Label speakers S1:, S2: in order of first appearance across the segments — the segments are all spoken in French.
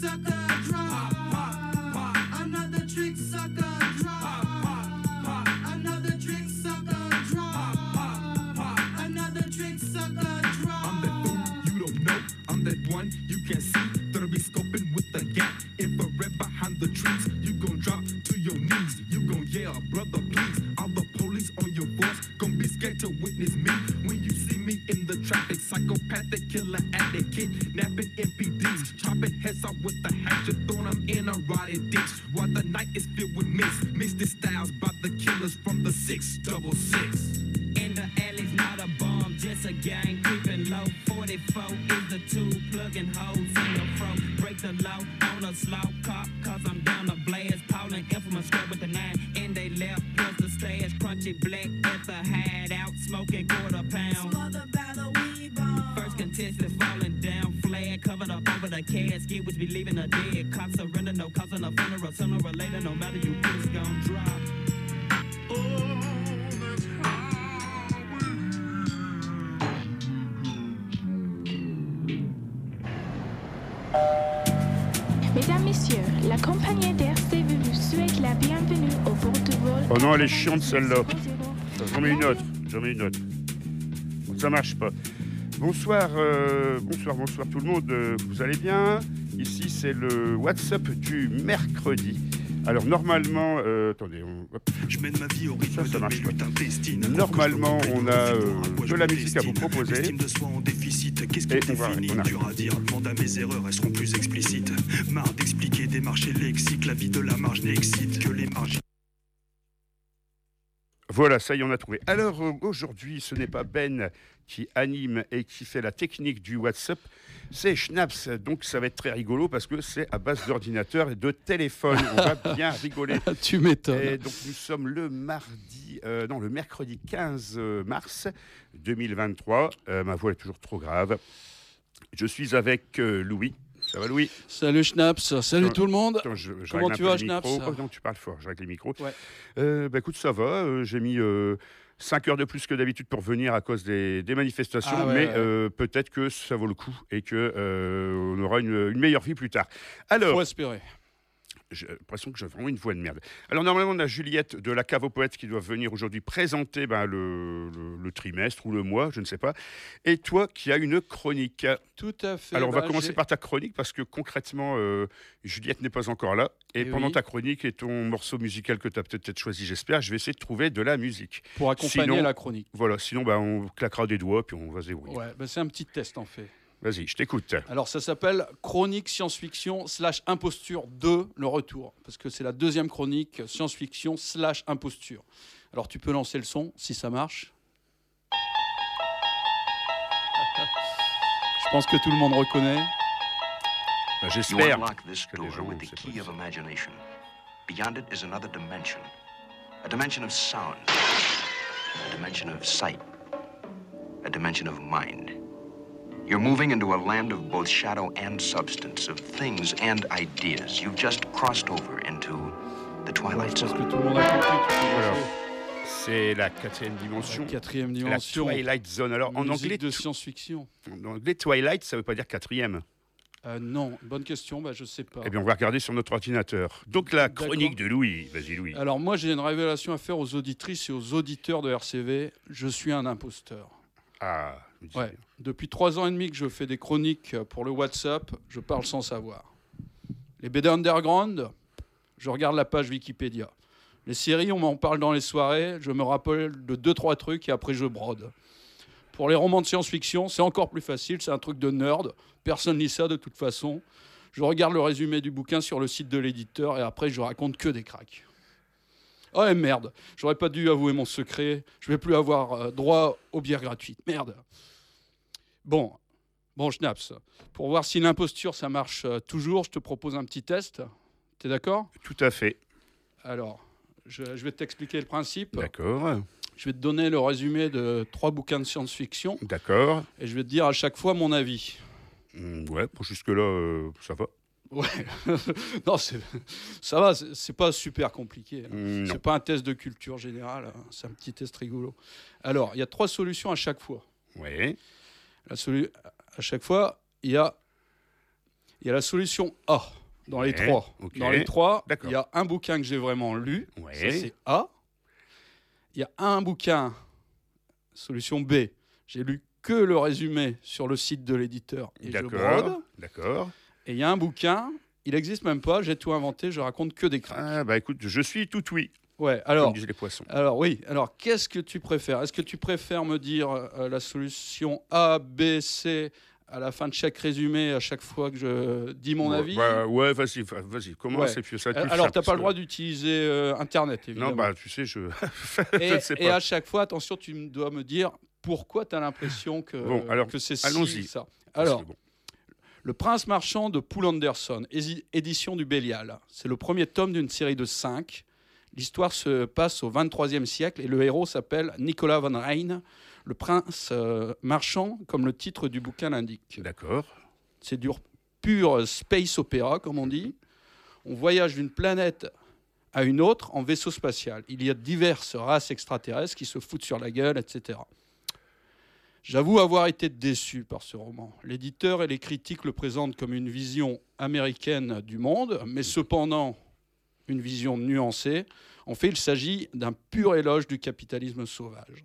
S1: sucker
S2: elle est chiante celle-là. J'en mets une autre. J'en mets une autre. Ça marche pas. Bonsoir, euh, bonsoir, bonsoir tout le monde. Vous allez bien? Ici, c'est le WhatsApp du mercredi. Alors normalement, euh, attendez, on- hop.
S3: Je mène ma vie au rythme
S2: Ça, ça
S3: de
S2: marche
S3: mes.
S2: Normalement, on a, euh, de la musique à vous proposer.
S3: De soi en déficit. Qu'est-ce
S2: Et
S3: qui
S2: on va-
S3: définit?
S2: on arrive.
S3: Dur à dire. Demande à mes erreurs, elles seront plus explicites. Marre d'expliquer, démarcher le lexique. La vie de la marge n'excite que les marges.
S2: Voilà, ça y est, on a trouvé. Alors euh, aujourd'hui, ce n'est pas Ben qui anime et qui fait la technique du WhatsApp, c'est Schnaps. Donc ça va être très rigolo parce que c'est à base d'ordinateur et de téléphone. On va bien rigoler.
S4: tu m'étonnes.
S2: Et donc nous sommes le mardi, euh, non le mercredi 15 euh, mars 2023. Euh, ma voix est toujours trop grave. Je suis avec euh, Louis. Ça va Louis
S4: Salut Schnaps, salut tout le monde.
S2: Attends, je- je
S4: Comment tu vas, Schnaps.
S2: Oh, non, tu parles fort, je règle les micros.
S4: Ouais.
S2: Euh, bah, écoute, ça va. euh, J'ai mis 5 heures de plus que d'habitude pour venir à cause des, des manifestations,
S4: Ah ouais,
S2: mais
S4: ouais.
S2: euh, peut-être que ça vaut le coup et que euh, on aura une, une meilleure vie plus tard. Alors,
S4: Faut espérer.
S2: J'ai l'impression que j'ai vraiment une voix de merde. Alors normalement, on a Juliette de la Cave aux Poètes qui doit venir aujourd'hui présenter ben, le, le- le trimestre ou le mois, je ne sais pas. Et toi qui as une chronique.
S4: Tout à fait.
S2: Alors on va
S4: Bah,
S2: commencer par ta chronique parce que concrètement, euh, Juliette n'est pas encore là. Et,
S4: Eh
S2: pendant
S4: oui.
S2: ta chronique et ton morceau musical que tu as peut-être choisi, j'espère, je vais essayer de trouver de la musique.
S4: Pour accompagner
S2: Sinon-
S4: la chronique.
S2: Voilà, sinon ben, on claquera des doigts puis on va se débrouiller.
S4: Ouais, bah, c'est un petit test en fait.
S2: Vas-y, je t'écoute.
S4: Alors ça s'appelle Chronique science-fiction slash imposture 2, le retour. Parce que c'est la deuxième chronique science-fiction slash imposture. Alors tu peux lancer le son si ça marche. Je pense que tout le monde reconnaît.
S2: Ben, j'espère. que les gens.
S5: Beyond it is another dimension. A dimension of sound. A dimension of sight. A dimension of mind. You're moving into a land of both shadow and substance, of things and ideas. You've just crossed over into the twilight zone.
S2: C'est la quatrième dimension.
S4: La quatrième
S2: La
S4: dimension.
S2: Twilight Zone. Alors en
S4: Musique
S2: anglais,
S4: de science-fiction.
S2: en anglais, Twilight, ça veut pas dire quatrième.
S4: Euh, non, bonne question, bah, je sais pas.
S2: Eh bien, on va regarder sur notre ordinateur. Donc, la chronique de Louis. Vas-y, Louis.
S4: Alors moi j'ai une révélation à faire aux auditrices et aux auditeurs de RCV. Je suis un imposteur.
S2: Ah, je
S4: Ouais. Depuis trois ans et demi que je fais des chroniques pour le WhatsApp, je parle sans savoir. Les BD underground, je regarde la page Wikipédia. Les séries, on m'en parle dans les soirées, je me rappelle de deux trois trucs et après je brode. Pour les romans de science-fiction, c'est encore plus facile, c'est un truc de nerd. Personne lit ça de toute façon. Je regarde le résumé du bouquin sur le site de l'éditeur et après je raconte que des cracks. Oh merde, j'aurais pas dû avouer mon secret. Je vais plus avoir euh, droit aux bières gratuites. Merde. Bon, bon Schnaps, pour voir si l'imposture ça marche euh, toujours, je te propose un petit test. T'es d'accord?
S2: Tout à fait.
S4: Alors, je, je vais t'expliquer le principe.
S2: D'accord.
S4: Je vais te donner le résumé de trois bouquins de science-fiction
S2: D'accord.
S4: et je vais te dire à chaque fois mon avis.
S2: Mm, ouais, pour jusque-là, euh, ça va.
S4: Ouais, non, c'est- ça va, c'est pas super compliqué. hein. C'est pas un test de culture générale, hein, c'est un petit test rigolo. Alors, il y a trois solutions à chaque fois.
S2: Ouais.
S4: La solu- à chaque fois, il y a y a la solution A dans les trois. Dans les trois, il y a un bouquin que j'ai vraiment lu.
S2: Ouais.
S4: Ça, c'est A. Il y a un bouquin, solution B. J'ai lu que le résumé sur le site de l'éditeur et je brode.
S2: D'accord.
S4: Et il y a un bouquin, il n'existe même pas, j'ai tout inventé, je raconte que des cracks.
S2: Ah, bah écoute, je suis tout oui,
S4: Ouais,
S2: comme
S4: alors,
S2: disent les poissons.
S4: alors oui, alors qu'est-ce que tu préfères? Est-ce que tu préfères me dire euh, la solution A, B, C à la fin de chaque résumé, à chaque fois que je dis mon
S2: ouais,
S4: avis?
S2: bah, ouais, vas-y, va- vas-y, commence
S4: Ouais.
S2: et puis ça
S4: Euh, Alors, tu n'as pas le droit d'utiliser euh, Internet, évidemment.
S2: Non, bah tu sais, je.
S4: et,
S2: je
S4: à chaque fois, attention, tu dois me dire pourquoi tu as l'impression que,
S2: Bon, alors,
S4: que c'est si, ça. Alors,
S2: bon,
S4: Le Prince Marchand de Poul Anderson, édition du Bélial. C'est le premier tome d'une série de cinq. L'histoire se passe au 23e siècle et le héros s'appelle Nicolas von Rhein, le prince euh, marchand, comme le titre du bouquin l'indique.
S2: D'accord.
S4: C'est du pur space opéra, comme on dit. On voyage d'une planète à une autre en vaisseau spatial. Il y a diverses races extraterrestres qui se foutent sur la gueule, etc. J'avoue avoir été déçu par ce roman. L'éditeur et les critiques le présentent comme une vision américaine du monde, mais cependant une vision nuancée. En fait, il s'agit d'un pur éloge du capitalisme sauvage.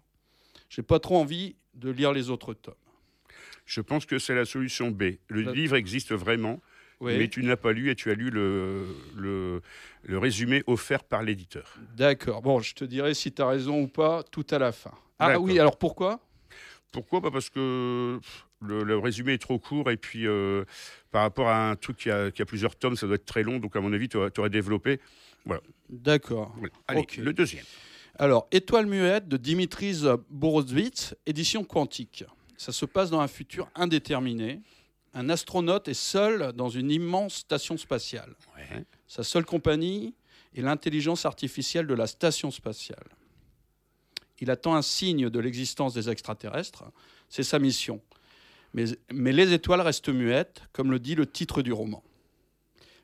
S4: J'ai pas trop envie de lire les autres tomes.
S2: Je pense que c'est la solution B. Le
S4: La-
S2: livre existe vraiment,
S4: Oui.
S2: mais tu ne l'as pas lu et tu as lu le, le, le résumé offert par l'éditeur.
S4: D'accord. Bon, je te dirai si tu as raison ou pas tout à la fin. Ah oui, alors pourquoi?
S2: Pourquoi? Pas Parce que le, le résumé est trop court et puis euh, par rapport à un truc qui a, qui a plusieurs tomes, ça doit être très long. Donc à mon avis, tu aurais, développé.
S4: D'accord.
S2: Voilà. Allez,
S4: Ok.
S2: le deuxième.
S4: Alors, Étoile muette de Dimitris Borowitz, édition quantique. Ça se passe dans un futur indéterminé. Un astronaute est seul dans une immense station spatiale.
S2: Ouais.
S4: Sa seule compagnie est l'intelligence artificielle de la station spatiale. Il attend un signe de l'existence des extraterrestres. C'est sa mission. Mais, les étoiles restent muettes, comme le dit le titre du roman.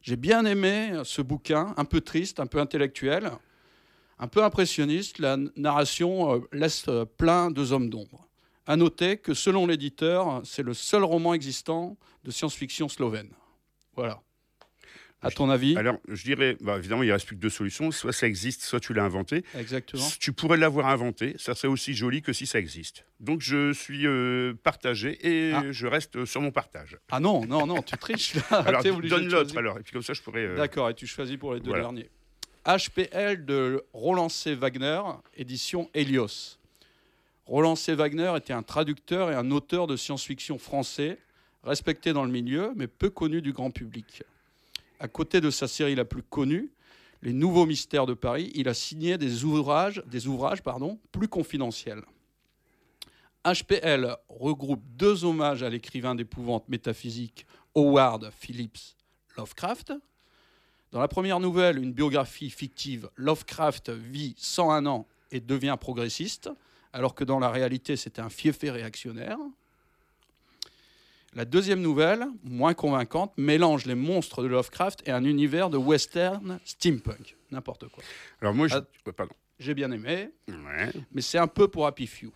S4: J'ai bien aimé ce bouquin, un peu triste, un peu intellectuel, un peu impressionniste. La narration euh, laisse euh, plein de hommes d'ombre. À noter que selon l'éditeur, c'est le seul roman existant de science-fiction slovène. Voilà. À ton avis
S2: Alors, je dirais, bah, évidemment, il ne reste plus que deux solutions. Soit ça existe, soit tu l'as inventé.
S4: Exactement.
S2: Tu pourrais l'avoir inventé, ça serait aussi joli que si ça existe. Donc je suis euh, partagé et
S4: Ah.
S2: je reste sur mon partage.
S4: Ah non, non, non, tu triches là.
S2: Alors donne l'autre alors, et puis comme ça je pourrais. euh,
S4: D'accord, et tu choisis pour les deux
S2: Voilà.
S4: derniers. HPL de Roland C. Wagner, édition Helios. Roland C. Wagner était un traducteur et un auteur de science-fiction français, respecté dans le milieu, mais peu connu du grand public. À côté de sa série la plus connue, Les Nouveaux Mystères de Paris, il a signé des ouvrages, plus confidentiels. HPL regroupe deux hommages à l'écrivain d'épouvante métaphysique Howard Phillips Lovecraft. Dans la première nouvelle, une biographie fictive, Lovecraft vit 101 ans et devient progressiste, alors que dans la réalité, c'était un fiefé réactionnaire. La deuxième nouvelle, moins convaincante, mélange les monstres de Lovecraft et un univers de western steampunk. N'importe quoi.
S2: Alors moi je.
S4: Ah.
S2: pardon.
S4: J'ai bien aimé,
S2: Ouais.
S4: mais c'est un peu pour Happy Few.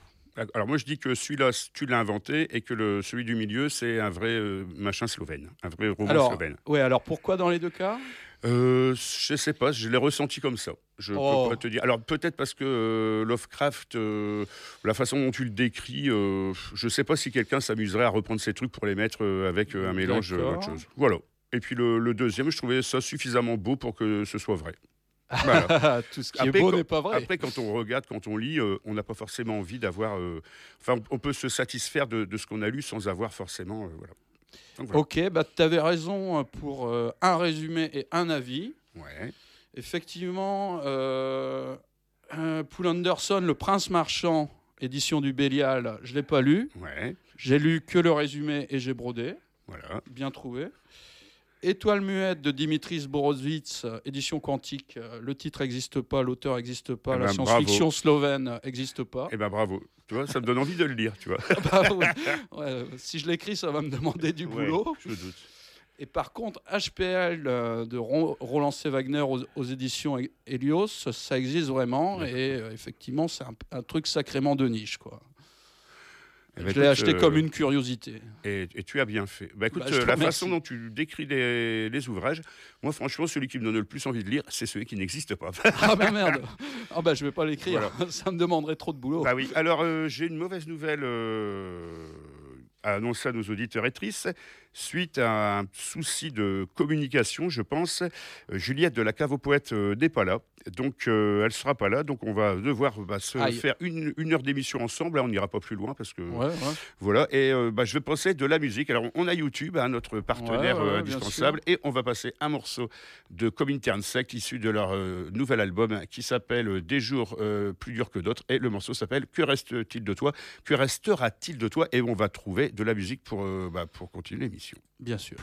S2: Alors moi je dis que celui-là tu l'as inventé et que le, celui du milieu c'est un vrai euh, machin slovène, un vrai roman
S4: Alors,
S2: slovène.
S4: ouais, alors pourquoi dans les deux cas?
S2: Euh, je sais pas, je l'ai ressenti comme ça. Je
S4: Oh.
S2: peux pas te dire. Alors peut-être parce que euh, Lovecraft, euh, la façon dont tu le décris, je sais pas si quelqu'un s'amuserait à reprendre ces trucs pour les mettre avec un mélange autre chose. Voilà. Et puis le, le deuxième, je trouvais ça suffisamment beau pour que ce soit vrai. Voilà.
S4: Tout ce qui
S2: Après,
S4: est beau n'est pas vrai.
S2: Après, quand on regarde, quand on lit, euh, on n'a pas forcément envie d'avoir. euh, Enfin, on, peut se satisfaire de, de ce qu'on a lu sans avoir forcément. euh, voilà. Donc, voilà.
S4: Ok, bah, tu avais raison euh, pour un résumé et un avis.
S2: Ouais.
S4: Effectivement, Poul Anderson, Le Prince Marchand, édition du Bélial, je ne l'ai pas lu.
S2: Ouais.
S4: J'ai lu que le résumé et j'ai brodé.
S2: Voilà.
S4: Bien trouvé. Étoile muette de Dimitris Borowitz, édition quantique. euh, Le titre n'existe pas, l'auteur n'existe pas,
S2: Eh
S4: la
S2: ben,
S4: science-fiction slovène n'existe pas.
S2: Eh ben bravo. Tu vois, ça me donne envie de le lire, tu vois.
S4: Bah, ouais. Ouais, si je l'écris, ça va me demander du
S2: Ouais,
S4: boulot.
S2: je me doute.
S4: Et par contre, HPL euh, de Ro- Roland C. Wagner aux, aux éditions He- Helios, ça existe vraiment. Et euh, effectivement, c'est un, un truc sacrément de niche. Quoi.
S2: Eh ben,
S4: Je l'ai
S2: écoute,
S4: acheté
S2: euh,
S4: comme une curiosité.
S2: Et, et tu as bien fait. Bah, écoute,
S4: Bah,
S2: euh, la façon dont tu décris les, les ouvrages, moi, franchement, celui qui me donne le plus envie de lire, c'est celui qui n'existe pas.
S4: Ah bah merde Ah bah je vais pas l'écrire, ça me demanderait trop de boulot.
S2: Bah oui. Alors, euh, j'ai une mauvaise nouvelle à annoncer à nos auditeurs et auditrices. Suite à un souci de communication, je pense, euh, Juliette de la Cave aux Poètes euh, n'est pas là. Donc, euh, elle sera pas là. Donc, on va devoir bah, se
S4: Aïe.
S2: faire une, une heure d'émission ensemble. Là, on n'ira pas plus loin parce que.
S4: Ouais, ouais.
S2: Voilà. Et bah, je vais passer de la musique. Alors, on a YouTube, hein, notre partenaire
S4: Ouais,
S2: indispensable. Et on va passer un morceau de Comintern Sect issu de leur nouvel album qui s'appelle Des jours plus durs que d'autres. Et le morceau s'appelle Que reste-t-il de toi? Que restera-t-il de toi? Et on va trouver de la musique pour, bah, pour continuer l'émission.
S4: Bien sûr.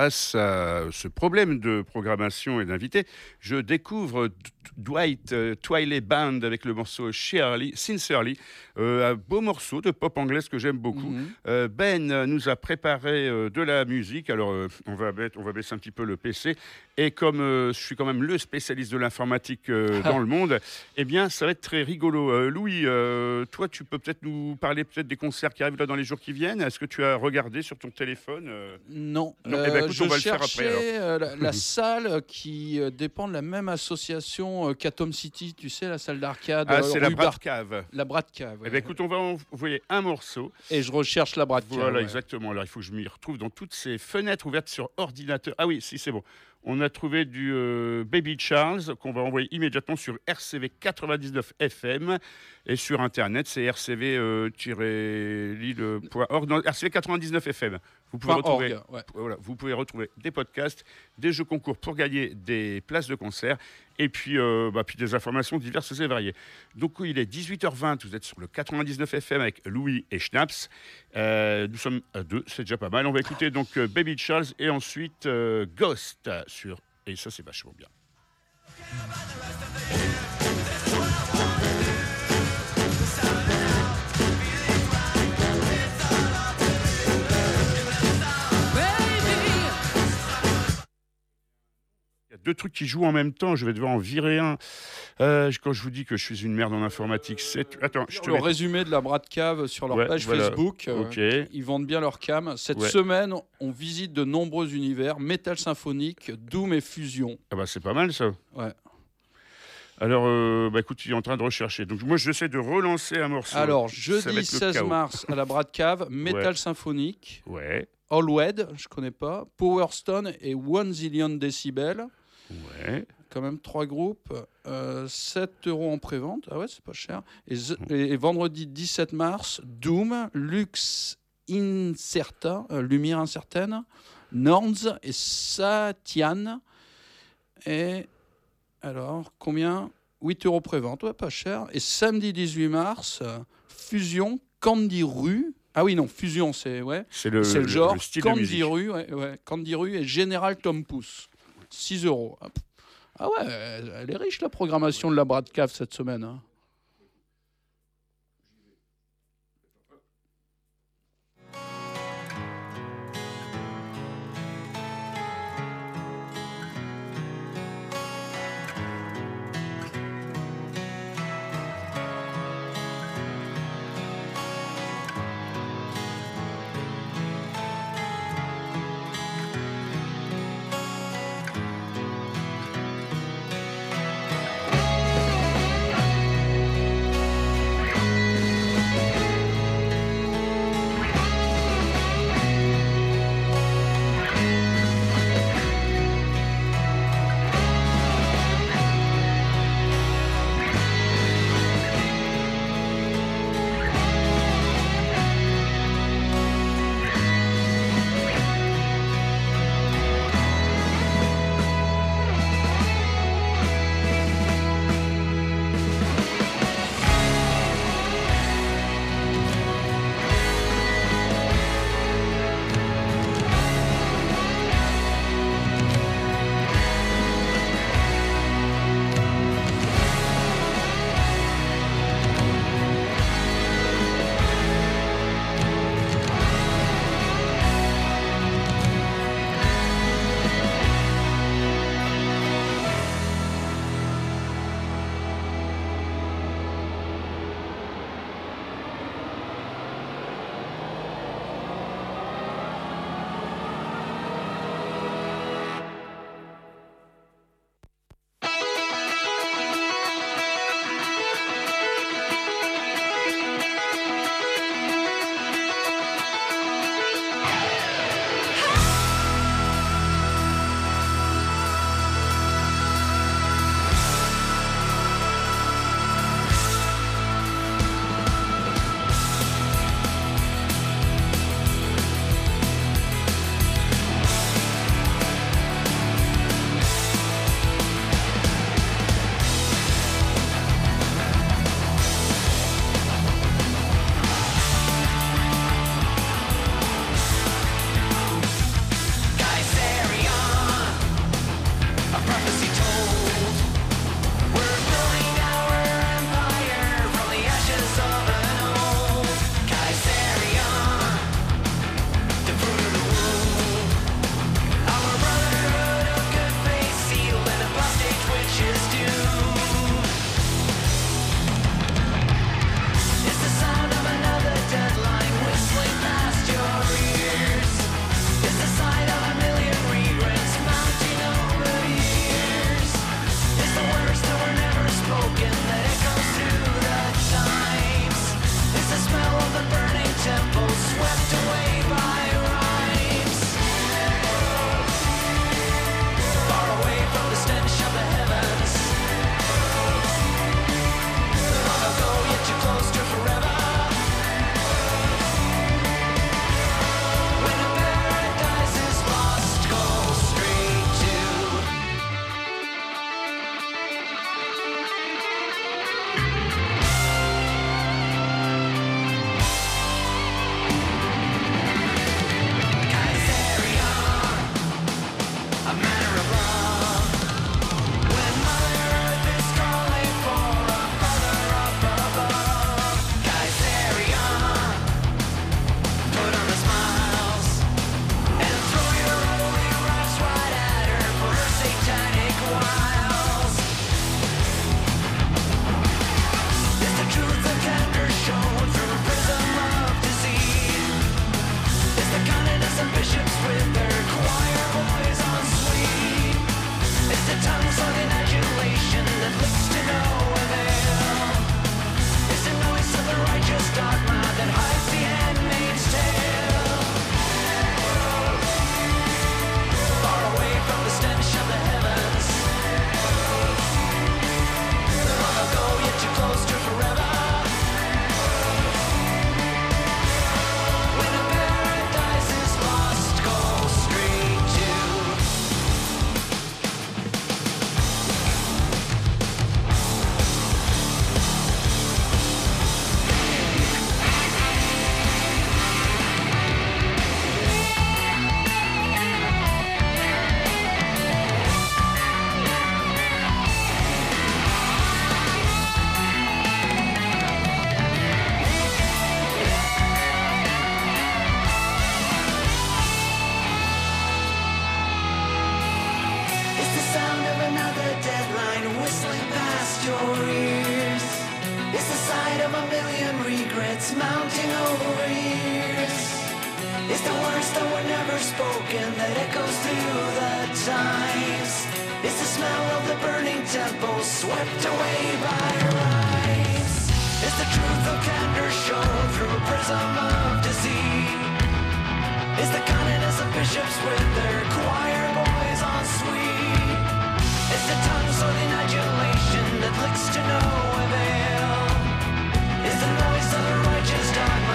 S2: À ce problème de programmation et d'invités, je découvre Dwight euh, Twiley Band avec le morceau Shirley, Sincerely, euh, un beau morceau de pop anglaise que j'aime beaucoup.
S4: Mhm.
S2: Euh, ben euh, nous a préparé de la musique. Alors, on, va mettre- on va baisser un petit peu le PC. Et comme je suis quand même le spécialiste de l'informatique dans le monde, eh bien, ça va être très rigolo. Louis, toi, tu peux peut-être nous parler peut-être des concerts qui arrivent là dans les jours qui viennent. Est-ce que tu as regardé sur ton téléphone
S4: Non,
S2: Non, eh ben, écoute,
S4: je
S2: on va le faire après,
S4: la, la salle qui dépend de la même association euh, qu'Atom City, tu sais, la salle d'arcade.
S2: Ah,
S4: euh,
S2: c'est la Bratcave.
S4: La Bratcave.
S2: Eh
S4: ouais.
S2: ben, écoute, on va envoyer un morceau.
S4: Et je recherche la Bratcave.
S2: Voilà,
S4: ouais.
S2: exactement. Alors, il faut que je m'y retrouve dans toutes ces fenêtres ouvertes sur ordinateur. Ah oui, si, c'est bon. On a trouvé du euh, Baby Charles qu'on va envoyer immédiatement sur RCV 99 FM et sur Internet, c'est rcv-lille.org. Non, RCV 99 FM. Vous pouvez, retrouver,
S4: org, ouais.
S2: voilà, vous pouvez retrouver des podcasts, des jeux concours pour gagner des places de concert et puis, euh, bah, puis des informations diverses et variées. Donc il est 18h20, vous êtes sur le 99 FM avec Louis et Schnaps. Euh, nous sommes à deux, c'est déjà pas mal. On va écouter donc euh, Baby Charles et ensuite euh, Ghost sur. Et ça, c'est vachement bien. Deux trucs qui jouent en même temps. Je vais devoir en virer un. Euh, quand je vous dis que je suis une merde en informatique, c'est. Attends, je te
S4: Le
S2: mets-
S4: résumé de la Brat Cave sur leur
S2: Ouais,
S4: page
S2: voilà.
S4: Facebook. euh,
S2: Ok.
S4: Ils vendent bien leur cam. Cette
S2: Ouais.
S4: semaine, on visite de nombreux univers métal symphonique, Doom et Fusion.
S2: Ah bah c'est pas mal ça.
S4: Ouais.
S2: Alors, euh, bah écoute, tu es en train de rechercher. Donc moi, j'essaie de relancer un morceau.
S4: Alors, jeudi
S2: être le
S4: 16
S2: chaos.
S4: mars à la Brat Cave,
S2: Ouais.
S4: symphonique,
S2: Ouais,
S4: Allwed, je connais pas, Power Stone et One Zillion Decibel.
S2: Ouais.
S4: Quand même trois groupes, euh, 7 euros en prévente. Ah ouais, c'est pas cher. Et, et vendredi 17 mars, Doom, Lux Incerta, euh, Lumière incertaine, Norns et Satian. Et alors, combien? 8 euros prévente, ouais, pas cher. Et samedi 18 mars, euh, Fusion, Candy Rue. Ah oui, non, Fusion, c'est ouais,
S2: C'est le,
S4: le genre.
S2: le
S4: Candy. Rue, ouais, ouais, Candy Rue et Général Tom Pouce. 6 euros. Hop. Ah ouais, elle est riche la programmation de la Brad Cave cette semaine. hein.
S1: The truth of candor shown through a prism of deceit. It's the kindness of bishops with their choir boys on suite. It's the tongue soiling adulation that licks to no avail. Is the noise of the righteous dogma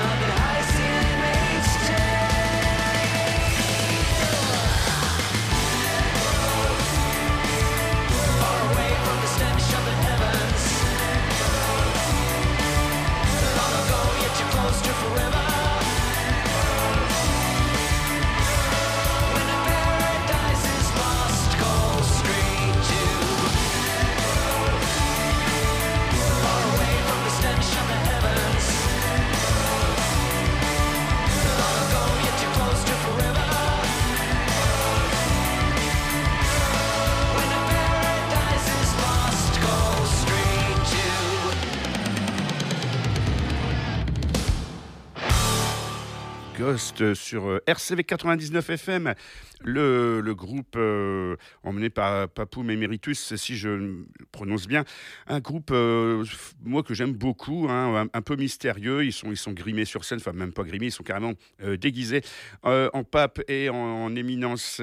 S2: Ghost sur RCV 99 FM, le, le groupe euh, emmené par Papoum Emeritus, si je prononce bien, un groupe, euh, moi, que j'aime beaucoup, hein, un, un peu mystérieux, ils sont, ils sont grimés sur scène, enfin même pas grimés, ils sont carrément euh, déguisés euh, en pape et en, en éminence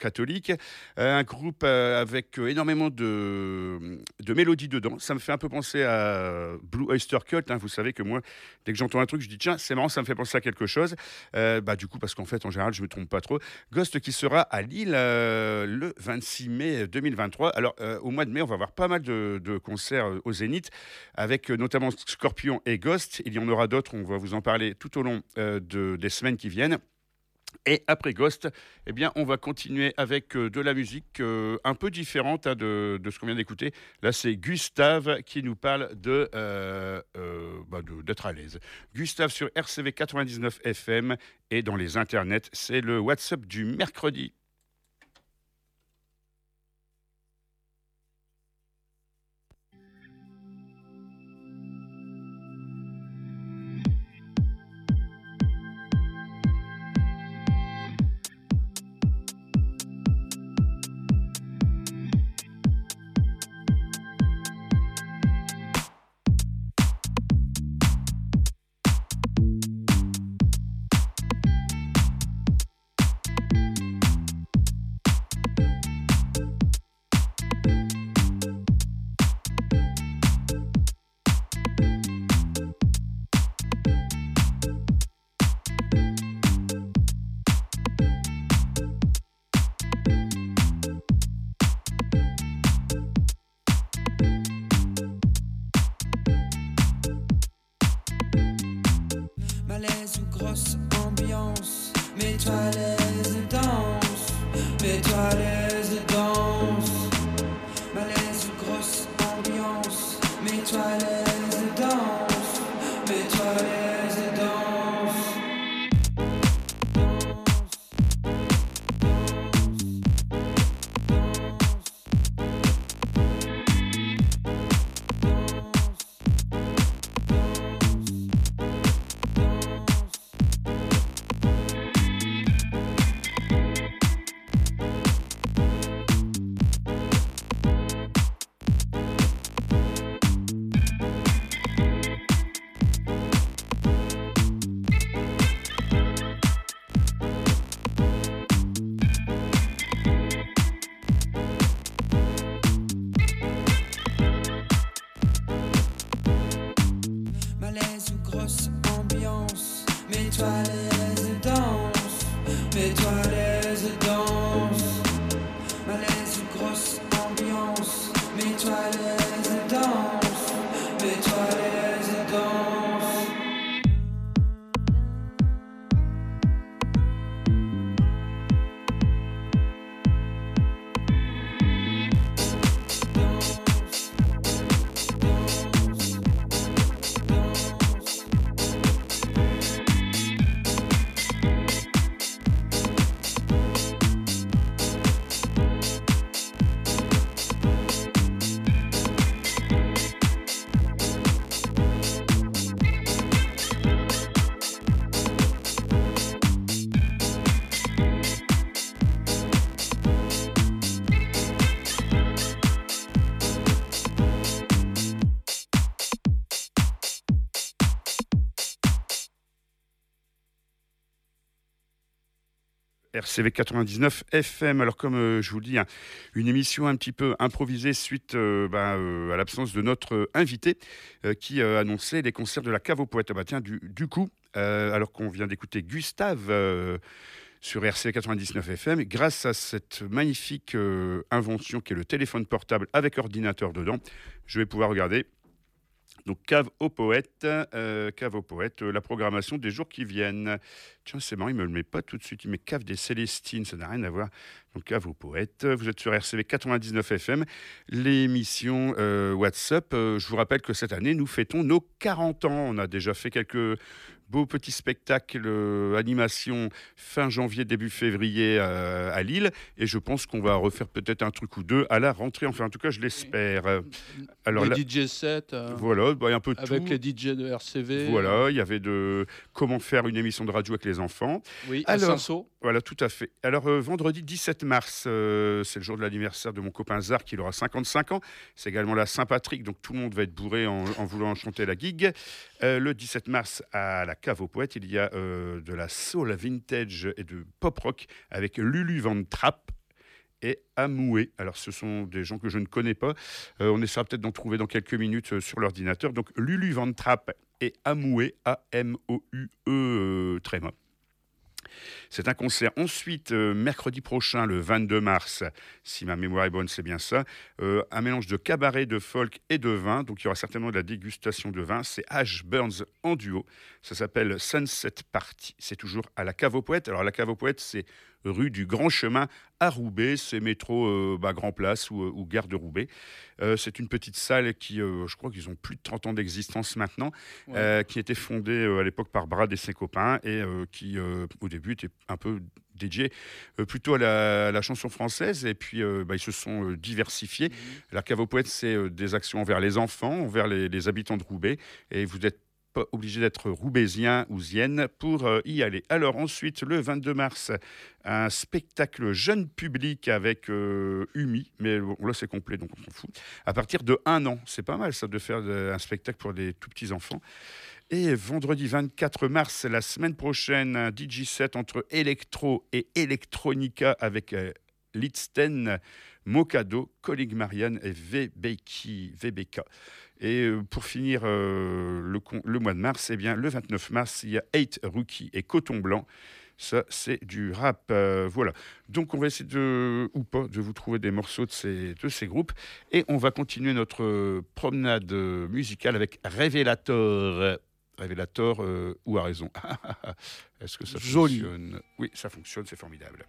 S2: catholique, un groupe avec énormément de, de mélodies dedans, ça me fait un peu penser à Blue Oyster Cult, hein. vous savez que moi, dès que j'entends un truc, je dis tiens, c'est marrant, ça me fait penser à quelque chose. Euh, bah, du coup, parce qu'en fait, en général, je me trompe pas trop. Ghost qui sera à Lille euh, le 26 mai 2023. Alors, euh, au mois de mai, on va avoir pas mal de, concerts au Zénith, avec notamment Scorpion et Ghost. Il y en aura d'autres, on va vous en parler tout au long de- des semaines qui viennent. Et après Ghost, eh bien, on va continuer avec euh, de la musique euh, un peu différente hein, de, ce qu'on vient d'écouter. Là, c'est Gustave qui nous parle de, euh, bah, d'être à l'aise. Gustave sur RCV 99 FM et dans les internets, c'est le WhatsApp du mercredi. RCV 99 FM. Alors comme euh, je vous le dis, hein, une émission un petit peu improvisée suite euh, bah, euh, à l'absence de notre invité qui annonçait les concerts de la cave aux poètes. Ah bah, tiens, du, coup, alors qu'on vient d'écouter Gustave sur RCV 99 FM, grâce à cette magnifique invention qui est le téléphone portable avec ordinateur dedans, je vais pouvoir regarder donc, Cave aux poètes, euh, Cave aux poètes, euh, la programmation des jours qui viennent. Tiens, c'est marrant, il me le met pas tout de suite. Il met Cave des Célestines, ça n'a rien à voir. Donc, Cave aux poètes. Vous êtes sur RCV 99 FM, l'émission euh, WhatsApp. Euh, je vous rappelle que cette année, nous fêtons nos 40 ans. On a déjà fait quelques beaux petits spectacles, euh, animation fin janvier, début février euh, à Lille. Et je pense qu'on va refaire peut-être un truc ou deux à la rentrée. Enfin, en tout cas, je l'espère. Euh, Alors,
S4: les
S2: là-
S4: DJ sets euh,
S2: voilà, bah, il y a un peu
S4: avec
S2: tout.
S4: les DJ de RCV.
S2: Voilà, il y avait de comment faire une émission de radio avec les enfants.
S4: Oui, à
S2: Alors,
S4: Saint-Saul.
S2: Voilà, tout à fait. Alors, euh, vendredi 17 mars, euh, c'est le jour de l'anniversaire de mon copain Zar, qui aura 55 ans. C'est également la Saint-Patrick, donc tout le monde va être bourré en, en voulant chanter la gig. Euh, le 17 mars, à la Cave aux il y a euh, de la soul vintage et de pop rock avec Lulu Van Trapp et Amoué. Alors, ce sont des gens que je ne connais pas. Euh, on essaiera peut-être d'en trouver dans quelques minutes euh, sur l'ordinateur. Donc, Lulu Van Trapp et Amoué, A-M-O-U-E, tréma. C'est un concert. Ensuite, euh, mercredi prochain, le 22 mars, si ma mémoire est bonne, c'est bien ça, euh, un mélange de cabaret, de folk et de vin. Donc, il y aura certainement de la dégustation de vin. C'est Ash Burns en duo. Ça s'appelle Sunset Party. C'est toujours à la Cave aux Poètes. Alors, la Cave aux Poètes, c'est rue du Grand Chemin à Roubaix. C'est métro euh, bah, Grand Place ou, ou gare de Roubaix. Euh, c'est une petite salle qui, euh, je crois qu'ils ont plus de 30 ans d'existence maintenant,
S4: Ouais.
S2: euh, qui était fondée euh, à l'époque par Brad et ses copains et euh, qui, euh, au début, était un peu dédié euh, plutôt à la, à la chanson française. Et puis, euh, bah, ils se sont euh, diversifiés. La cave aux poètes, c'est euh, des actions envers les enfants, envers les, les habitants de Roubaix. Et vous n'êtes pas obligé d'être roubaisien ou zienne pour euh, y aller. Alors ensuite, le 22 mars, un spectacle jeune public avec euh, Umi, mais là c'est complet, donc on s'en fout. À partir de un an, c'est pas mal ça de faire un spectacle pour des tout petits enfants. Et vendredi 24 mars, la semaine prochaine, un DJ set entre électro et electronica avec euh, Litsten, Mokado, Colleague Marianne et. VBK. Et euh, pour finir euh, le, mois de mars, eh bien, le 29 mars, il y a 8 Rookie et Coton Blanc. Ça, c'est du rap. euh, voilà. Donc, on va essayer de, ou pas, de vous trouver des morceaux de ces, de ces groupes. Et on va continuer notre promenade musicale avec Révélateur. Révélateur, euh, ou à raison. Est-ce que ça
S4: Joli.
S2: fonctionne? Oui, ça fonctionne, c'est formidable.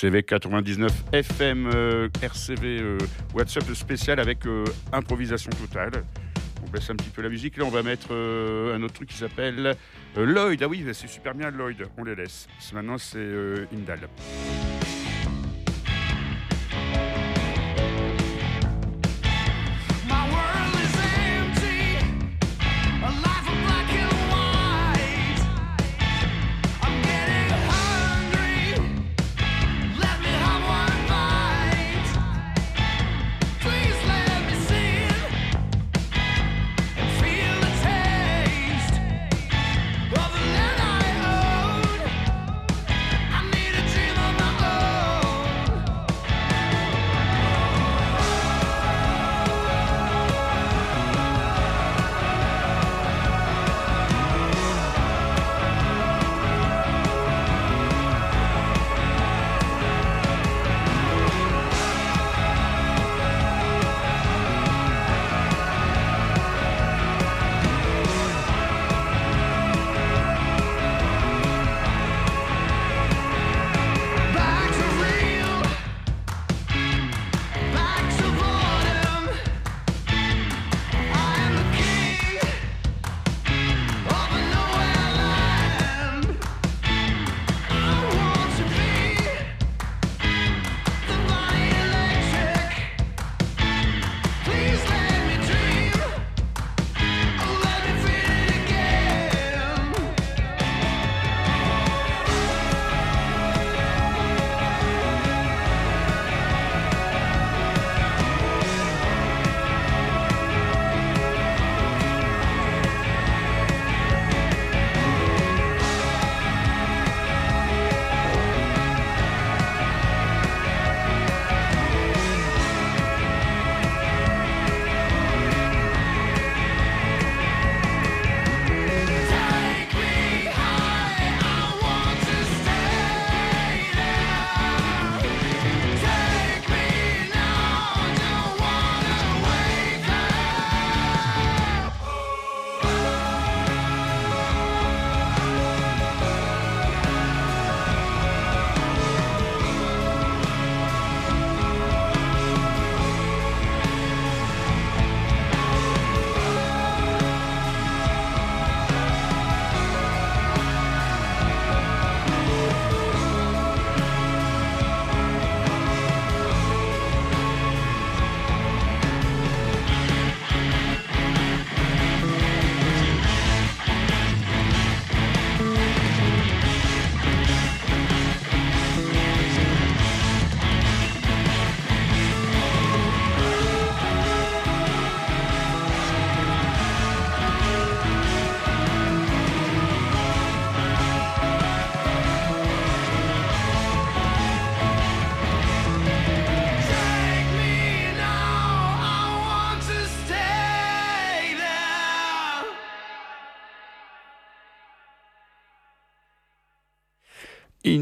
S2: RCV 99 FM, RCV WhatsApp spécial avec euh, improvisation totale. On baisse un petit peu la musique. Là, on va mettre euh, un autre truc qui s'appelle euh, Lloyd. Ah oui, c'est super bien Lloyd. On les laisse. Maintenant, c'est Indal.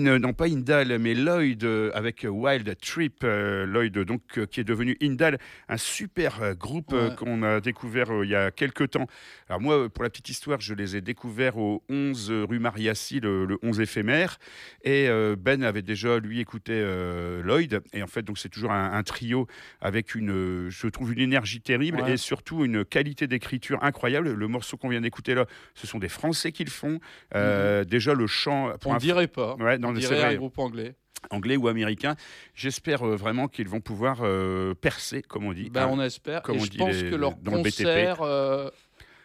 S2: In, non pas Indal, mais Lloyd euh, avec Wild Trip. euh, Lloyd, donc, euh, qui est devenu Indal, un super euh, groupe euh,
S4: Ouais.
S2: qu'on a découvert euh, il y a quelques temps. Alors moi, euh, pour la petite histoire, je les ai découverts au 11 rue Mariassi, le, le 11 éphémère. Et euh, Ben avait déjà, lui, écouté euh, Lloyd. Et en fait, donc c'est toujours un, un trio avec une, euh, je trouve, une énergie terrible
S4: Ouais.
S2: et surtout une qualité d'écriture incroyable. Le morceau qu'on vient d'écouter là, ce sont des Français qui le font. Euh, Déjà, le chant...
S4: Mhm. On
S2: un-
S4: dirait pas.
S2: Ouais, non,
S4: dirait un groupe anglais.
S2: anglais ou américain. J'espère euh, vraiment qu'ils vont pouvoir euh, percer, comme on dit.
S4: Ben,
S2: hein.
S4: on espère.
S2: comme
S4: Et
S2: on
S4: je
S2: dit
S4: pense
S2: les-
S4: que leur
S2: dans le
S4: concert euh,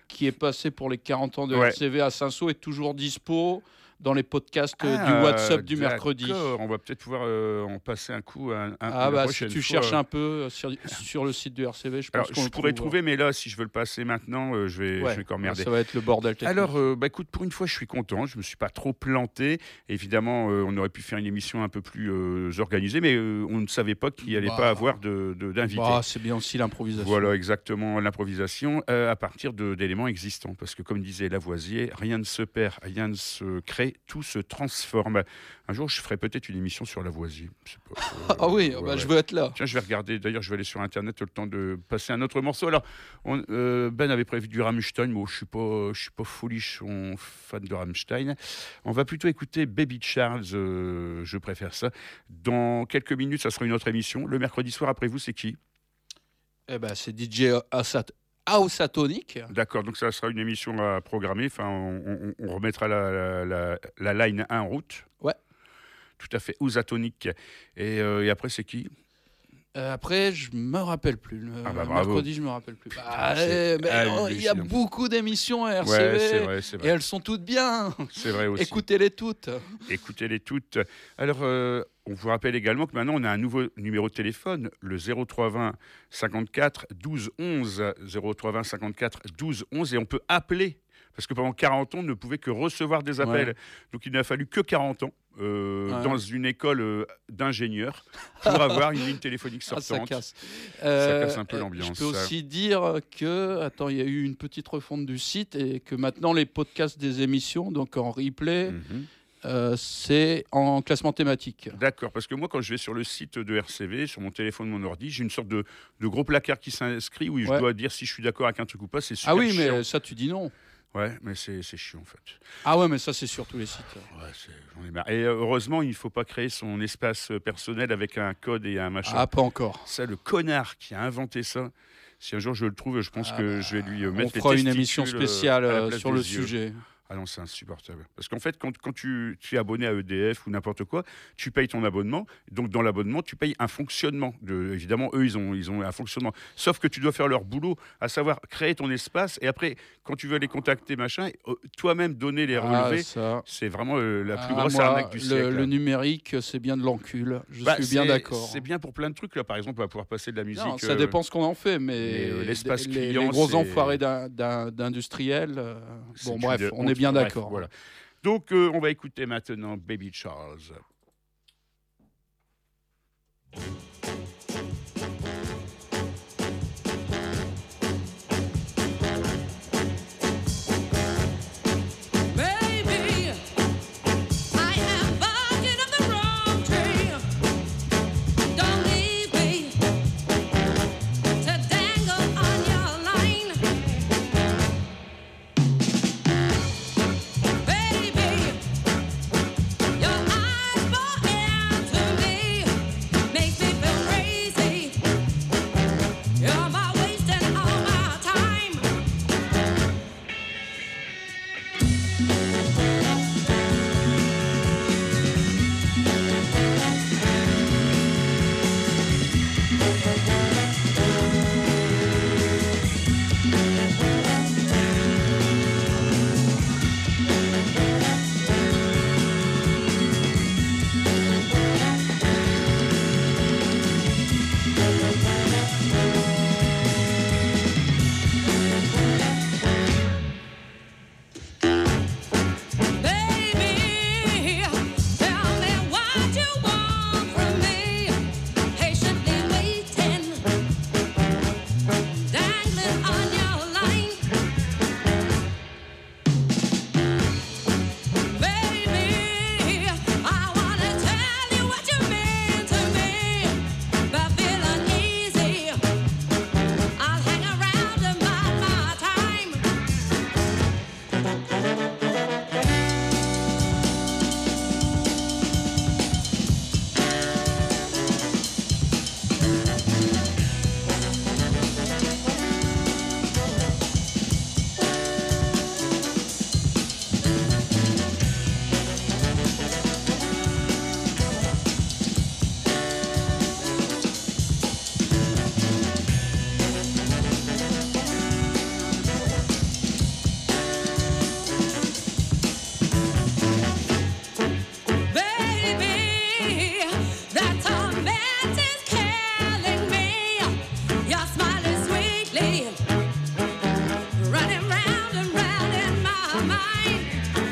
S4: qui est passé pour les 40 ans de
S2: Ouais.
S4: À Saint-Saul est toujours dispo dans les podcasts euh,
S2: Ah,
S4: du WhatsApp du mercredi.
S2: On va peut-être pouvoir euh, en passer un coup. Un, un-
S4: Ah bah si tu
S2: fois.
S4: cherches un peu euh, sur, sur le site du RCV, je pense qu'on
S2: pourrais trouver, mais là, si je veux le passer maintenant, euh, je vais,
S4: Ouais,
S2: je vais encore merder.
S4: Ça va être le bordel.
S2: Alors, euh, bah, écoute, pour une fois, je suis content. Je me suis pas trop planté. Évidemment, euh, on aurait pu faire une émission un peu plus euh, organisée, mais euh, on ne savait pas qu'il n'y allait
S4: Bah.
S2: pas avoir de- d'invités.
S4: Bah, c'est bien aussi l'improvisation.
S2: Voilà, exactement, l'improvisation euh, à partir d'éléments existants. Parce que, comme disait Lavoisier, rien ne se perd, rien ne se crée, tout se transforme. Un jour, je ferai peut-être une émission sur Lavoisier. Pas. Euh,
S4: Ah oui,
S2: ouais,
S4: bah,
S2: ouais.
S4: je veux être là.
S2: Tiens, je vais regarder. D'ailleurs, je vais aller sur Internet le temps de passer un autre morceau. Alors, on- euh, Ben avait prévu du Rammstein. Moi, je suis pas, je suis pas folichon fan de Rammstein. On va plutôt écouter Baby Charles. euh, je préfère ça. Dans quelques minutes, ça sera une autre émission. Le mercredi soir, après vous, c'est qui?
S4: Eh ben, c'est DJ Ausatonic.
S2: D'accord. Donc, ça sera une émission à programmer. Enfin, on, on- on remettra la, la- la- la line 1 en route.
S4: Ouais.
S2: Tout à fait. Ousatonic. Et, euh, et après, c'est qui?
S4: Euh, après, je me rappelle plus. Le
S2: Ah bah,
S4: mercredi, je me rappelle plus. Bah,
S2: C'est
S4: eh, oh, il y a beaucoup d'émissions à RCV.
S2: Ouais, vrai,
S4: Et elles sont toutes bien.
S2: C'est vrai aussi.
S4: Écoutez-les toutes.
S2: Écoutez-les toutes. Alors, euh, on vous rappelle également que maintenant, on a un nouveau numéro de téléphone, le 0320 54 12 11. 0320 54 12 11. Et on peut appeler. Parce que pendant 40 ans, on ne pouvait que recevoir des appels.
S4: Ouais.
S2: Donc, il n'a fallu que 40 ans euh,
S4: Ouais.
S2: dans une école euh, d'ingénieurs pour avoir une ligne téléphonique
S4: Ah, ça
S2: sortante.
S4: casse.
S2: casse un peu
S4: euh,
S2: l'ambiance,
S4: Je peux
S2: ça.
S4: aussi dire que, attends, il y a eu une petite refonte du site et que maintenant les podcasts des émissions, donc en replay,
S2: Mhm.
S4: euh, c'est en classement thématique.
S2: D'accord, parce que moi, quand je vais sur le site de RCV, sur mon téléphone, mon ordi, j'ai une sorte de, de gros placard qui s'inscrit où je dois dire si je suis d'accord avec un truc ou pas. C'est super
S4: Ah oui,
S2: chiant.
S4: mais ça, tu dis non.
S2: Ouais, mais c'est chiant en fait.
S4: Ah ouais, mais ça, c'est sur tous les sites.
S2: Ouais, j'en ai marre. Et euh, heureusement, il ne faut pas créer son espace euh, personnel avec un code et un machin.
S4: Ah, pas encore.
S2: Ça, le connard qui a inventé ça, si un jour je le trouve, je pense
S4: Ah
S2: que
S4: bah,
S2: je vais lui euh,
S4: On
S2: mettre les
S4: fera une émission spéciale sur le
S2: yeux.
S4: sujet.
S2: Ah non, c'est insupportable. Parce qu'en fait, quand, quand tu, tu es abonné à EDF ou n'importe quoi, tu payes ton abonnement. Donc, dans l'abonnement, tu payes un fonctionnement. De, évidemment, eux, ils ont, ils ont un fonctionnement. Sauf que tu dois faire leur boulot, à savoir créer ton espace. Et après, quand tu veux les contacter, machin, euh, toi-même donner les
S4: Ah,
S2: relevés. c'est vraiment euh, la plus
S4: Ah,
S2: grosse
S4: moi,
S2: arnaque du
S4: le,
S2: siècle.
S4: le numérique, c'est bien de l'encul. Je
S2: Bah,
S4: suis bien d'accord.
S2: C'est bien pour plein de trucs. Là, par exemple, on va pouvoir passer de la musique.
S4: Non, ça
S2: euh,
S4: dépend ce qu'on en fait, mais,
S2: mais, euh, l'espace
S4: les,
S2: client,
S4: les gros
S2: c'est-
S4: enfoirés d'industriels. bon, bref, on est bien d'accord.
S2: Voilà. Donc, euh, on va écouter maintenant Baby Charles.
S6: Mind. Baby,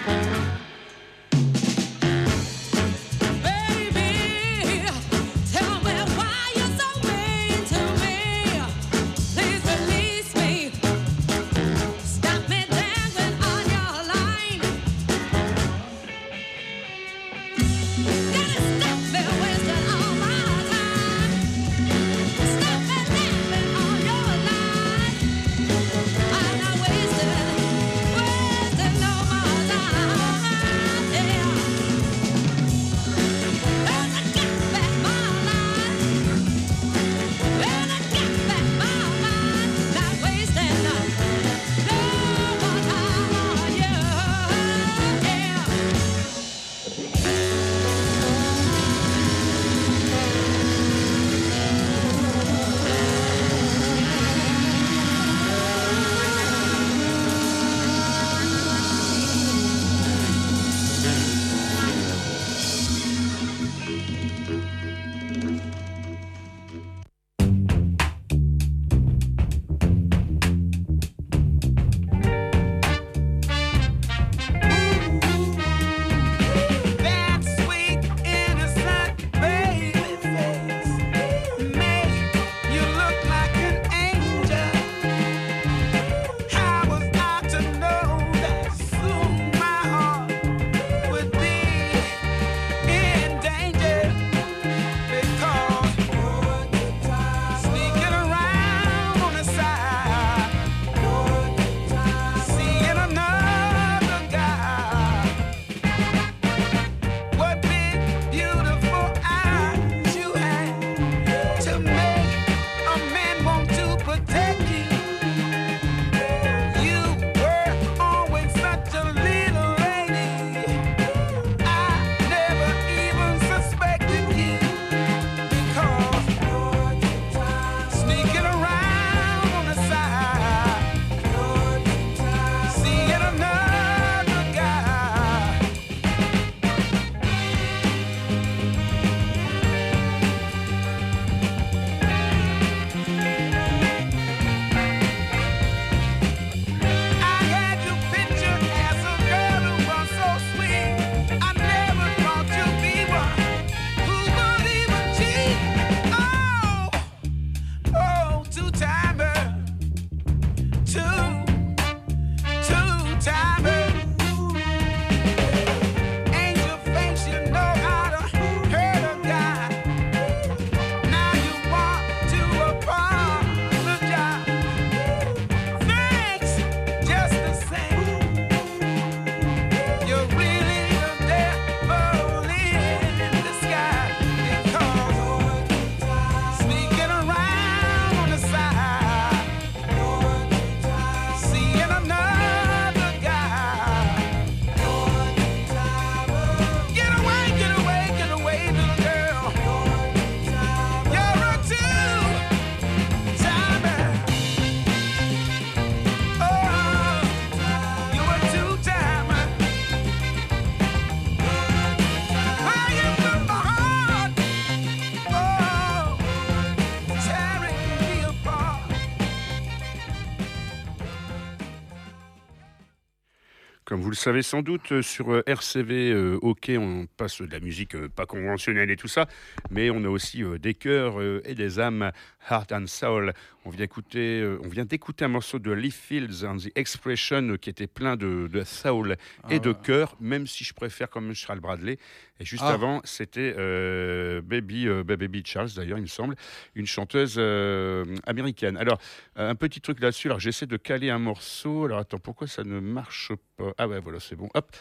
S2: savez sans doute, euh, sur euh, RCV euh, OK, on passe de la musique euh, pas conventionnelle et tout ça, mais on a aussi euh, des cœurs euh, et des âmes, Heart and Soul. On vient, écouter, euh, on vient d'écouter un morceau de Lee Fields and the Expression euh, qui était plein de, de soul et de cœur, même si je préfère même Charles Bradley. Et juste
S4: Ah.
S2: avant, c'était euh, Baby, euh, Baby Charles, d'ailleurs, il me semble, une chanteuse euh, américaine. Alors, un petit truc là-dessus. Alors, j'essaie de caler un morceau. Alors, attends, pourquoi ça ne marche pas? Ah, ouais, voilà, c'est bon. Hop.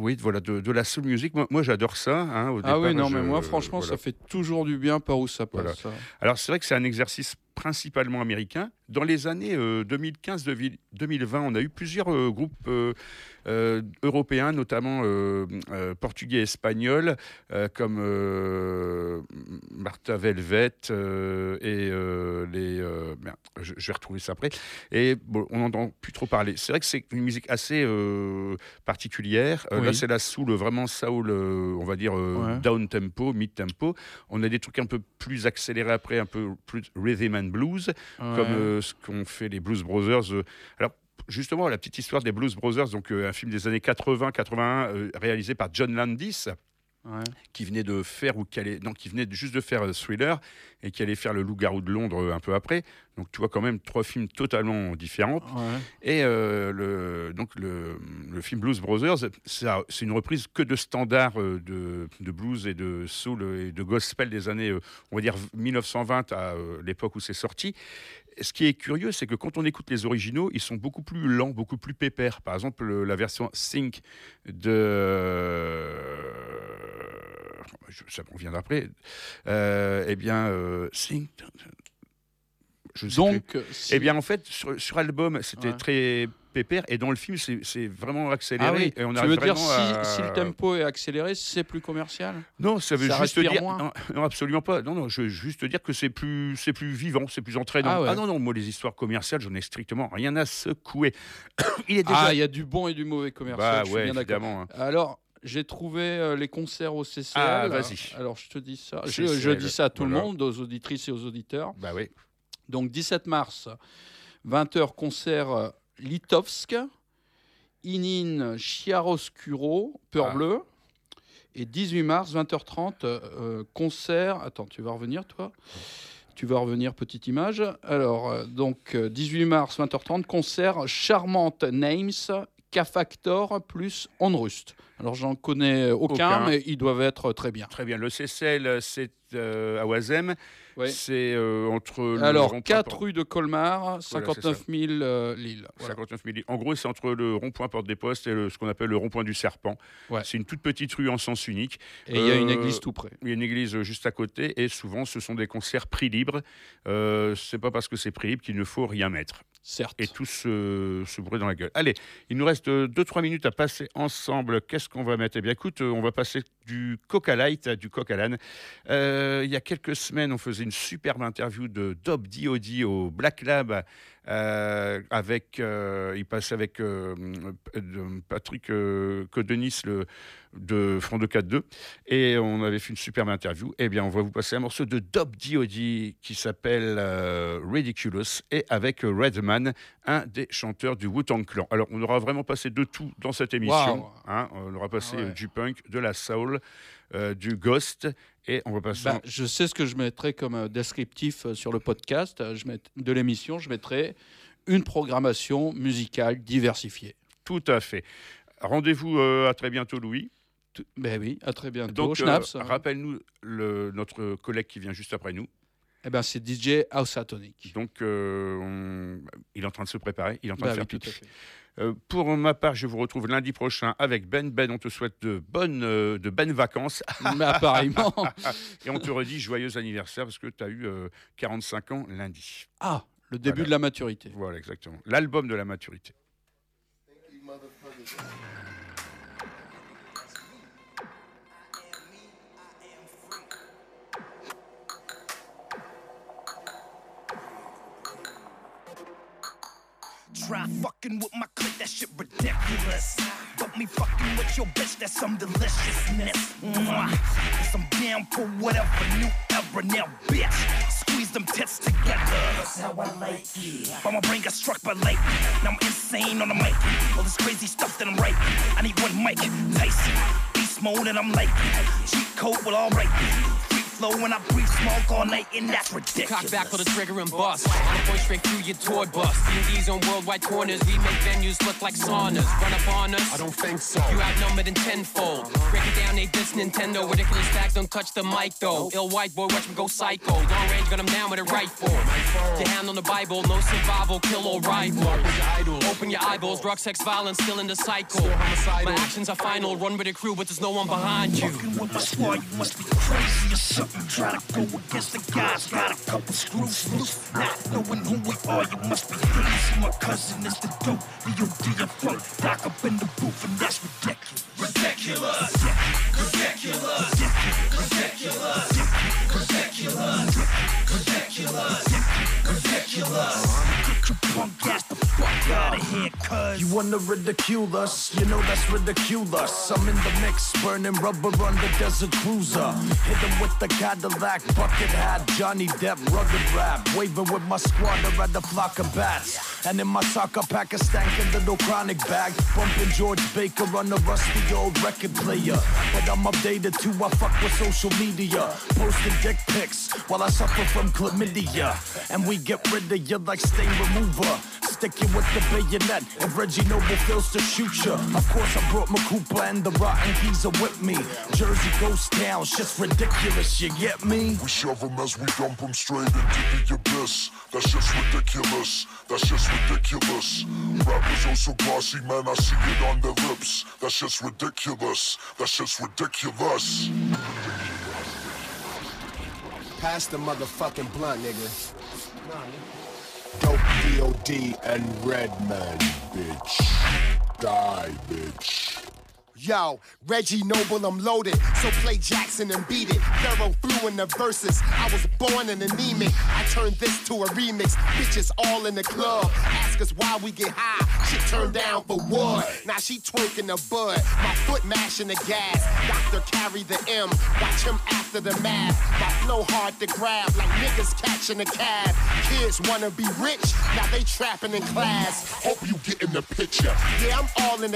S2: Oui, voilà, de, de la soul music. Moi, moi, j'adore ça. hein, au
S4: Ah oui,
S2: départ,
S4: non, mais moi, franchement,
S2: voilà.
S4: ça fait toujours du bien par où ça passe.
S2: Voilà.
S4: ça.
S2: Alors, c'est vrai que c'est un exercice principalement américain. Dans les années 2015-2020, on a eu plusieurs euh, groupes euh, euh, européens, notamment euh, euh, portugais et espagnols, euh, comme euh, Martha Velvet euh, et euh, les. euh, merde, je, vais retrouver ça après. Et bon, on n'entend plus trop parler. C'est vrai que c'est une musique assez euh, particulière. Euh, Là, c'est la soul, vraiment soul, euh, on va dire euh,
S4: Ouais.
S2: down tempo, mid tempo. On a des trucs un peu plus accélérés après, un peu plus rhythm and blues,
S4: Ouais.
S2: comme euh, ce qu'ont fait les Blues Brothers. euh. Alors, justement, la petite histoire des Blues Brothers, donc euh, un film des années 80-81 euh, réalisé par John Landis
S4: Ouais.
S2: qui venait de faire ou qui allait, non, qui venait juste de faire euh, Thriller et qui allait faire le Loup-garou de Londres euh, un peu après. Donc tu vois quand même trois films totalement différents.
S4: Ouais.
S2: Et euh, le, donc le, le film Blues Brothers, c'est une reprise que de standards de, de blues et de soul et de gospel des années, on va dire 1920 à l'époque où c'est sorti. Ce qui est curieux, c'est que quand on écoute les originaux, ils sont beaucoup plus lents, beaucoup plus pépères. Par exemple, le- la version Sync de je- ça me revient d'après. Euh, eh bien, euh, Sync. Je sais.
S4: Donc, si-
S2: Eh bien, en fait, sur, sur album, c'était
S4: Ouais.
S2: très pépère, et dans le film, c'est vraiment accéléré.
S4: ah oui,
S2: et on
S4: tu veux dire si,
S2: à-
S4: si le tempo est accéléré, c'est plus commercial?
S2: Non, ça veut
S4: ça
S2: juste dire.
S4: moins?
S2: Non, non, absolument pas. Non, non, je veux juste dire que c'est plus, plus vivant, c'est plus entraînant.
S4: Ah ouais.
S2: non, non, moi, les histoires commerciales, j'en ai strictement rien à secouer. Il est déjà.
S4: Ah, il y a du bon et du mauvais commercial,
S2: bah
S4: je suis
S2: ouais,
S4: bien d'accord.
S2: évidemment. hein.
S4: Alors, j'ai trouvé euh, les concerts au CCL.
S2: Ah, vas-y.
S4: Alors, je te dis ça. Je,
S2: CCL,
S4: je dis ça à tout
S2: voilà.
S4: le monde, aux auditrices et aux auditeurs.
S2: Bah oui.
S4: Donc, 17 mars, 20h, concert euh, Litovsk, Inin, Chiaroscuro, Peur
S2: Ah.
S4: Bleue. Et 18 mars, 20h30, euh, euh, concert. Attends, tu vas revenir, toi? Tu vas revenir, petite image. Alors, euh, donc, euh, 18 mars, 20h30, concert Charmante Names, K-Factor plus Onrust. Alors, j'en connais aucun,
S2: Aucun.
S4: mais ils doivent être très bien.
S2: Très bien. Le CCL, c'est euh, à Oisem.
S4: Ouais.
S2: C'est euh, entre. le
S4: Alors,
S2: rond-point
S4: 4
S2: Porte-
S4: rue de Colmar,
S2: Voilà, c'est
S4: 59 000 euh, Lille. Voilà.
S2: 59 000. En gros, c'est entre le rond-point Porte des Postes et le- ce qu'on appelle le rond-point du Serpent.
S4: Ouais.
S2: C'est une toute petite rue en sens unique.
S4: Et il y a une
S2: Euh,
S4: église tout près.
S2: Il y a une église juste à côté et souvent ce sont des concerts prix libre. Euh, c'est pas parce que c'est prix libre qu'il ne faut rien mettre Et tous se, se bourrer dans la gueule. Allez, il nous reste 2-3 minutes à passer ensemble. Qu'est-ce qu'on va mettre? Eh bien, écoute, euh, on va passer du Coca Light à du Coca Lan. Euh, il y a quelques semaines, on faisait une superbe interview de Dob D.O.D. au Black Lab. Euh, avec, euh, il passait avec euh, de- Patrick euh, Codenis le, de Front de 4-2 et on avait fait une superbe interview. Eh bien, on va vous passer un morceau de Dob D.O.D. qui s'appelle euh, Ridiculous et avec euh, Redman, un des chanteurs du Wu-Tang Clan. Alors, on aura vraiment passé de tout dans cette émission. Hein. on aura passé
S4: Ah ouais.
S2: euh, du punk, de la soul, euh, du ghost et on va passer.
S4: Bah, je sais ce que je mettrai comme euh, descriptif euh, sur le podcast je mett- de l'émission. Je mettrai une programmation musicale diversifiée.
S2: Tout à fait. Rendez-vous euh, à très bientôt, Louis.
S4: Tout- Ben oui, à très bientôt.
S2: Donc,
S4: Schnaps,
S2: rappelle-nous le- notre collègue qui vient juste après nous.
S4: Eh ben, c'est DJ House Atonic.
S2: Donc, on- il est en train de se préparer, il est en train
S4: Bah
S2: de faire
S4: oui, tout
S2: pipi.
S4: à fait.
S2: Euh, pour ma part, je vous retrouve lundi prochain avec Ben. Ben, on te souhaite de bonnes, euh, de bonnes vacances
S4: Mais appareillement.
S2: et on te redit joyeux anniversaire parce que tu as eu euh, 45 ans lundi.
S4: Ah, le début
S2: Voilà.
S4: de la maturité.
S2: Voilà, exactement. L'album de la maturité.
S7: Try fucking with my clique, that shit ridiculous. But me fucking with your bitch, that's some deliciousness. Mwah. Cause I'm down for whatever new era now, bitch. Squeeze them tits together. That's how I like it. But my brain got struck by lightning. Now I'm insane on the mic. All this crazy stuff that I'm writing. I need one mic, Tyson. Beast mode and I'm like cheat code will all right. Free flow when I breathe smoke all night and that's ridiculous.
S8: Cock back for the trigger and bust. I'm going straight through your tour bus. D&D's on worldwide corners. We make venues look like saunas. Run up on us? I don't think so. You outnumbered in tenfold. Break it down, they diss Nintendo. Ridiculous facts don't touch the mic though. Ill white boy, watch me go psycho. Long range, got him down with a rifle. Your hand on the Bible, no survival, kill all rivals. Open your eyeballs, drug, sex, violence, still in the cycle. My actions are final. Run with the crew, but there's no one behind you.
S7: Fucking with my squad, you must be crazy or something. Try to go against the guys, got a couple screws loose. Not knowing who we are, you must be crazy. My cousin is the dope, the ODFO. Lock up in the booth, and that's ridiculous. Ridiculous. Ridiculous. Ridiculous. Ridiculous.
S9: You wanna ridicule us? You know that's ridiculous. I'm in the mix, burning rubber on the desert cruiser. Hit him with the Cadillac, bucket hat, Johnny Depp, rugged rap. Waving with my squatter at the flock of bats. And in my soccer pack, a stankin' little chronic bag. Bumping George Baker on a rusty old record player. But I'm updated too, I fuck with social media. Posting dick pics while I suffer from chlamydia. And we get rid of you like stain remover. Stick you with the bayonet if Reggie Noble fails to shoot you. Of course, I brought my Cooper and the Rotten Geezer with me. Jersey ghost town, shit's ridiculous, you get me?
S10: We shove 'em as we dump 'em straight into the abyss. That's just ridiculous. That's just ridiculous. Rappers are so glossy, man. I see it on their lips. That's just ridiculous. That's just ridiculous.
S11: Pass the motherfucking blunt, nigga. Dope D.O.D. and Redman, bitch. Die, bitch.
S12: Yo, Reggie Noble, I'm loaded. So play Jackson and beat it. Pharaoh flew in the verses. I was born an anemic. I turned this to a remix. Bitches all in the club. Ask us why we get high. Shit turned down for what? Now she twerking the bud. My foot mashing the gas. Doctor carry the M. Watch him after the math. My flow hard to grab like niggas catching a cab. Kids wanna be rich. Now they trapping in class.
S10: Hope you get in the picture.
S12: Yeah, I'm all in the